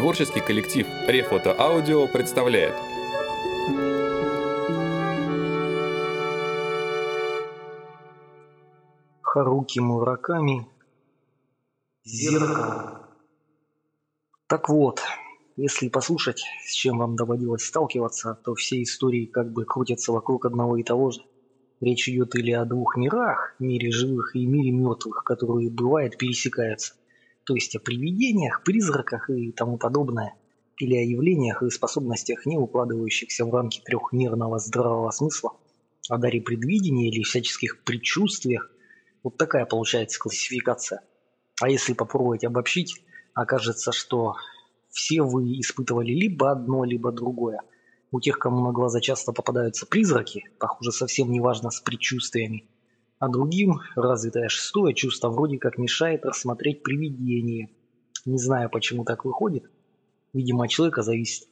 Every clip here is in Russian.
Творческий коллектив Рефото Аудио представляет Харуки Мураками Зеркало. Так вот, если послушать, с чем вам доводилось сталкиваться, то все истории как бы крутятся вокруг одного и того же. Речь идет или о двух мирах, мире живых и мире мертвых, которые бывает пересекаются, то есть о привидениях, призраках и тому подобное, или о явлениях и способностях, не укладывающихся в рамки трехмерного здравого смысла, о даре предвидения или всяческих предчувствиях. Вот такая получается классификация. А если попробовать обобщить, окажется, что все вы испытывали либо одно, либо другое – у тех, кому на глаза часто попадаются призраки, похоже, совсем неважно с предчувствиями, а другим развитое шестое чувство вроде как мешает рассмотреть привидение. Не знаю, почему так выходит. Видимо, от человека зависит.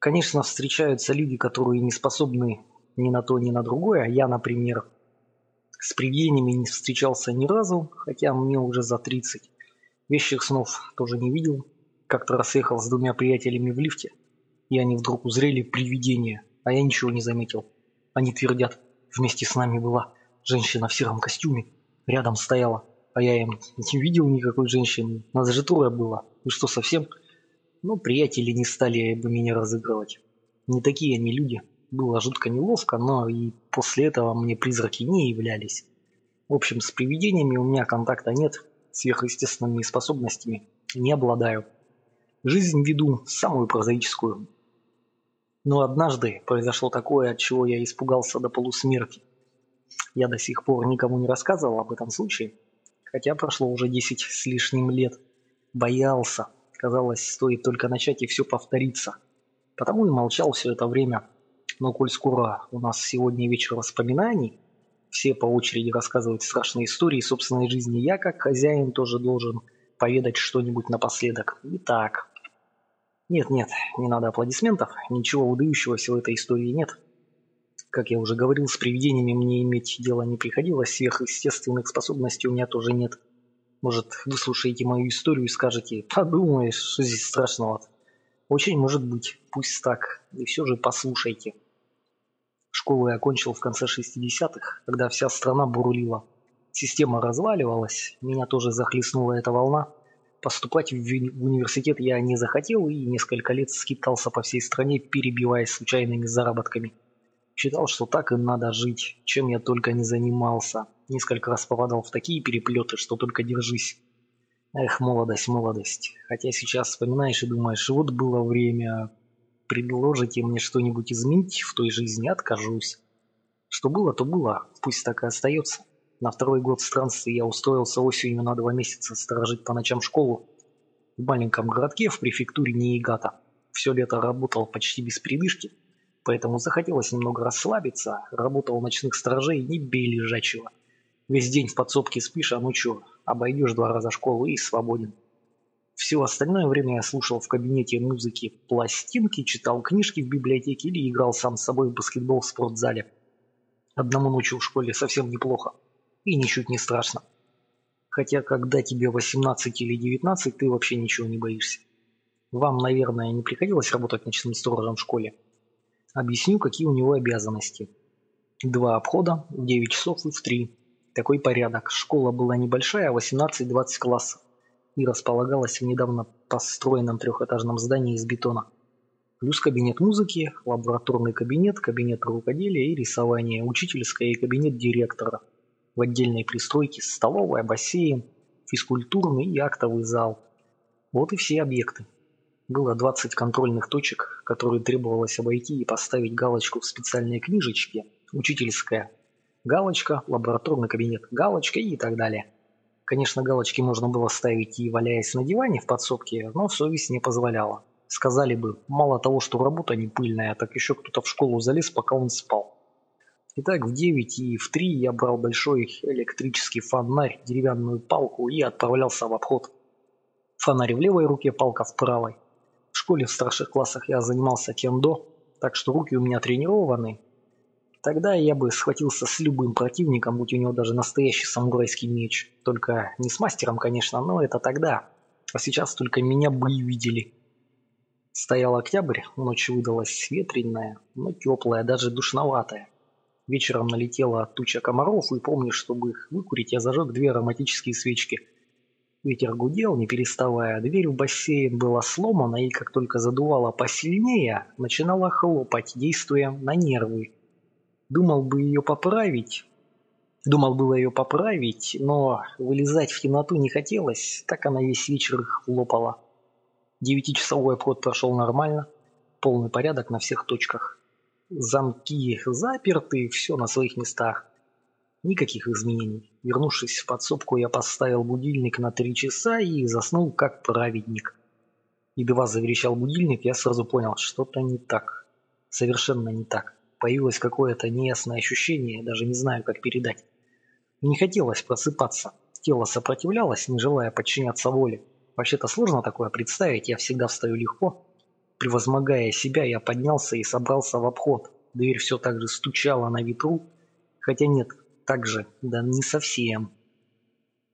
Конечно, встречаются люди, которые не способны ни на то, ни на другое. Я, например, с привидениями не встречался ни разу, хотя мне уже за 30. Вещих снов тоже не видел. Как-то раз с двумя приятелями в лифте и они вдруг узрели привидение, а я ничего не заметил. Они твердят, вместе с нами была женщина в сером костюме, рядом стояла, а я им не видел никакой женщины, нас же трое было, вы что, совсем? Ну, приятели не стали бы меня разыгрывать. Не такие они люди, было жутко неловко, но и после этого мне призраки не являлись. В общем, с привидениями у меня контакта нет, сверхъестественными способностями не обладаю. Жизнь веду самую прозаическую, но однажды произошло такое, от чего я испугался до полусмерти. Я до сих пор никому не рассказывал об этом случае, хотя прошло уже 10 с лишним лет. Боялся. Казалось, стоит только начать и все повторится. Потому и молчал все это время. Но коль скоро у нас сегодня вечер воспоминаний, все по очереди рассказывают страшные истории собственной жизни, я как хозяин тоже должен поведать что-нибудь напоследок. Итак, нет-нет, не надо аплодисментов, ничего выдающегося в этой истории нет. Как я уже говорил, с привидениями мне иметь дело не приходилось, сверхъестественных способностей у меня тоже нет. Может, вы слушаете мою историю и скажете, подумаешь, что здесь страшного -то? Очень может быть, пусть так, и все же послушайте. Школу я окончил в конце 60-х, когда вся страна бурлила. Система разваливалась, меня тоже захлестнула эта волна. Поступать в, в университет я не захотел и несколько лет скитался по всей стране, перебиваясь случайными заработками. Считал, что так и надо жить, чем я только не занимался. Несколько раз попадал в такие переплеты, что только держись. Эх, молодость, молодость. Хотя сейчас вспоминаешь и думаешь, вот было время, предложите мне что-нибудь изменить в той жизни, откажусь. Что было, то было, пусть так и остается. На второй год странствий я устроился осенью на два месяца сторожить по ночам школу в маленьком городке в префектуре Ниигата. Все лето работал почти без передышки, поэтому захотелось немного расслабиться, работал у ночных сторожей не бей лежачего. Весь день в подсобке спишь, а ночью обойдешь два раза школу и свободен. Все остальное время я слушал в кабинете музыки пластинки, читал книжки в библиотеке или играл сам с собой в баскетбол в спортзале. Одному ночью в школе совсем неплохо и ничуть не страшно. Хотя, когда тебе 18 или 19, ты вообще ничего не боишься. Вам, наверное, не приходилось работать ночным сторожем в школе? Объясню, какие у него обязанности. Два обхода в 9 часов и в 3. Такой порядок. Школа была небольшая, 18-20 классов, и располагалась в недавно построенном трехэтажном здании из бетона. Плюс кабинет музыки, лабораторный кабинет, кабинет рукоделия и рисования, учительская и кабинет директора – в отдельной пристройке столовая, бассейн, физкультурный и актовый зал. Вот и все объекты. Было 20 контрольных точек, которые требовалось обойти и поставить галочку в специальной книжечке, учительская, галочка, лабораторный кабинет, галочка и так далее. Конечно, галочки можно было ставить и валяясь на диване в подсобке, но совесть не позволяла. Сказали бы, мало того, что работа не пыльная, так еще кто-то в школу залез, пока он спал. Итак, в 9 и в 3 я брал большой электрический фонарь, деревянную палку и отправлялся в обход. Фонарь в левой руке, палка в правой. Школе в старших классах я занимался кендо, так что руки у меня тренированы. Тогда я бы схватился с любым противником, будь у него даже настоящий самурайский меч. Только не с мастером, конечно, но это тогда. А сейчас только меня бы и видели. Стоял октябрь, ночь выдалась ветреная, но теплая, даже душноватая. Вечером налетела туча комаров, и помню, чтобы их выкурить, я зажег две ароматические свечки. Ветер гудел, не переставая, дверь в бассейн была сломана, и как только задувала посильнее, начинала хлопать, действуя на нервы. Думал бы ее поправить, Думал было ее поправить, но вылезать в темноту не хотелось, так она весь вечер хлопала. Девятичасовой обход прошел нормально, полный порядок на всех точках. Замки заперты, все на своих местах. Никаких изменений. Вернувшись в подсобку, я поставил будильник на три часа и заснул как праведник. Едва заверещал будильник, я сразу понял, что-то не так. Совершенно не так. Появилось какое-то неясное ощущение, даже не знаю, как передать. Не хотелось просыпаться. Тело сопротивлялось, не желая подчиняться воле. Вообще-то сложно такое представить, я всегда встаю легко. Превозмогая себя, я поднялся и собрался в обход. Дверь все так же стучала на ветру. Хотя нет, так же, да не совсем.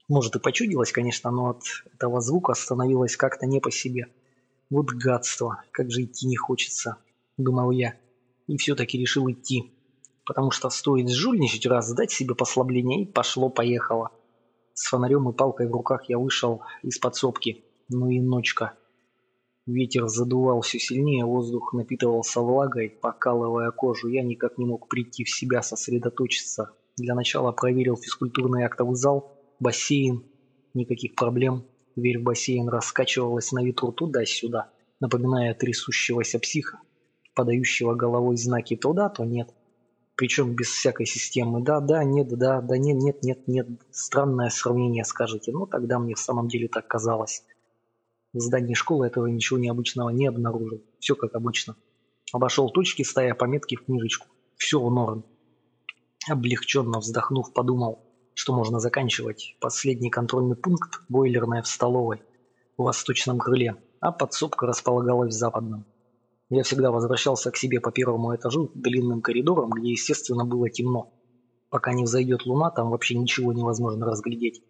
Может и почудилось, конечно, но от этого звука становилось как-то не по себе. Вот гадство, как же идти не хочется, думал я. И все-таки решил идти потому что стоит жульничать раз, дать себе послабление и пошло-поехало. С фонарем и палкой в руках я вышел из подсобки. Ну и ночка. Ветер задувал все сильнее, воздух напитывался влагой, покалывая кожу. Я никак не мог прийти в себя, сосредоточиться. Для начала проверил физкультурный актовый зал, бассейн. Никаких проблем. Дверь в бассейн раскачивалась на ветру туда-сюда, напоминая трясущегося психа, подающего головой знаки то да, то нет причем без всякой системы. Да, да, нет, да, да, нет, нет, нет, нет. Странное сравнение, скажете. Но тогда мне в самом деле так казалось. В здании школы этого ничего необычного не обнаружил. Все как обычно. Обошел точки, ставя пометки в книжечку. Все в норм. Облегченно вздохнув, подумал, что можно заканчивать. Последний контрольный пункт – бойлерная в столовой, в восточном крыле, а подсобка располагалась в западном. Я всегда возвращался к себе по первому этажу длинным коридором, где, естественно, было темно. Пока не взойдет луна, там вообще ничего невозможно разглядеть.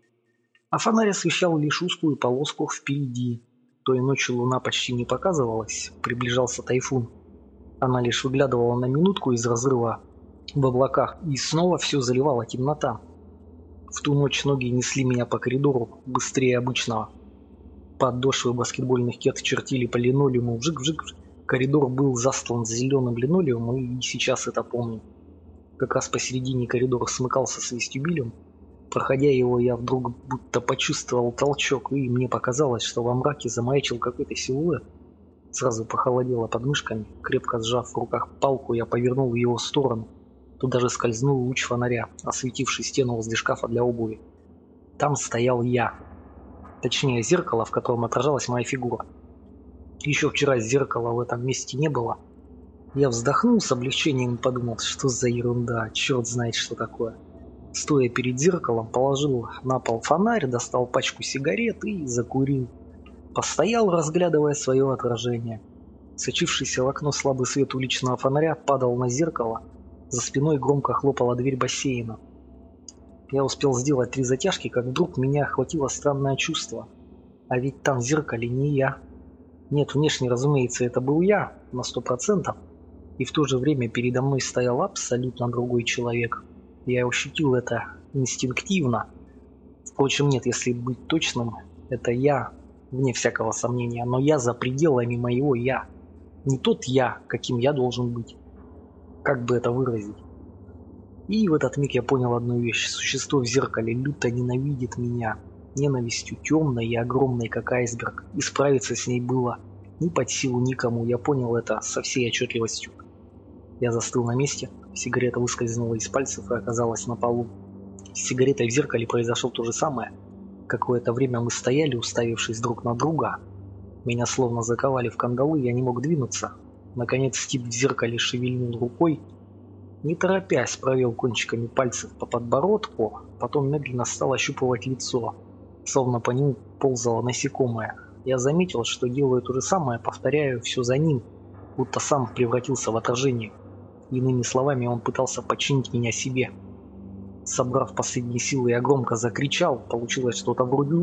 А фонарь освещал лишь узкую полоску впереди. Той ночью луна почти не показывалась, приближался тайфун. Она лишь выглядывала на минутку из разрыва в облаках, и снова все заливала темнота. В ту ночь ноги несли меня по коридору быстрее обычного. Подошвы баскетбольных кет чертили по линолеуму вжик-вжик-вжик. Коридор был застлан зеленым линолеумом, и сейчас это помню. Как раз посередине коридора смыкался с вестибюлем. Проходя его, я вдруг будто почувствовал толчок, и мне показалось, что во мраке замаячил какой-то силуэт. Сразу похолодело под мышками. Крепко сжав в руках палку, я повернул в его сторону. Туда же скользнул луч фонаря, осветивший стену возле шкафа для обуви. Там стоял я. Точнее, зеркало, в котором отражалась моя фигура. Еще вчера зеркала в этом месте не было. Я вздохнул с облегчением и подумал, что за ерунда, черт знает что такое. Стоя перед зеркалом, положил на пол фонарь, достал пачку сигарет и закурил. Постоял, разглядывая свое отражение. Сочившийся в окно слабый свет уличного фонаря падал на зеркало. За спиной громко хлопала дверь бассейна. Я успел сделать три затяжки, как вдруг меня охватило странное чувство. А ведь там в зеркале не я. Нет, внешне, разумеется, это был я, на сто процентов. И в то же время передо мной стоял абсолютно другой человек. Я ощутил это инстинктивно. Впрочем, нет, если быть точным, это я, вне всякого сомнения, но я за пределами моего «я». Не тот «я», каким я должен быть. Как бы это выразить? И в этот миг я понял одну вещь. Существо в зеркале люто ненавидит меня ненавистью темной и огромной, как айсберг, и справиться с ней было ни под силу никому, я понял это со всей отчетливостью. Я застыл на месте, сигарета выскользнула из пальцев и оказалась на полу. С сигаретой в зеркале произошло то же самое. Какое-то время мы стояли, уставившись друг на друга. Меня словно заковали в кандалы, я не мог двинуться. Наконец тип в зеркале шевельнул рукой, не торопясь провел кончиками пальцев по подбородку, потом медленно стал ощупывать лицо словно по нему ползало насекомое. Я заметил, что делаю то же самое, повторяю все за ним, будто сам превратился в отражение. Иными словами, он пытался подчинить меня себе. Собрав последние силы, я громко закричал. Получилось что-то вроде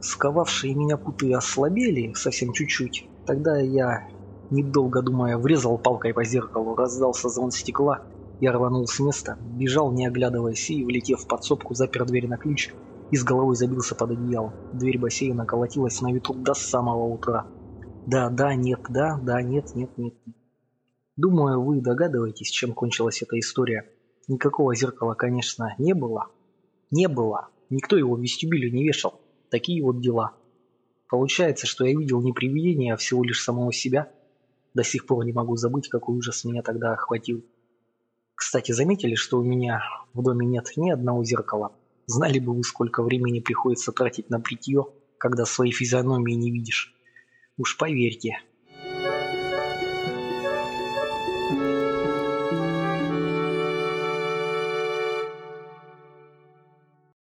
сковавшие меня путы ослабели совсем чуть-чуть, тогда я, недолго думая, врезал палкой по зеркалу, раздался звон стекла, я рванул с места, бежал не оглядываясь и, влетев в подсобку, запер дверь на ключ и с головой забился под одеяло. Дверь бассейна колотилась на ветру до самого утра. Да, да, нет, да, да, нет, нет, нет. Думаю, вы догадываетесь, чем кончилась эта история. Никакого зеркала, конечно, не было. Не было. Никто его в вестибюле не вешал. Такие вот дела. Получается, что я видел не привидение, а всего лишь самого себя. До сих пор не могу забыть, какой ужас меня тогда охватил. Кстати, заметили, что у меня в доме нет ни одного зеркала? Знали бы вы, сколько времени приходится тратить на бритье, когда своей физиономии не видишь. Уж поверьте,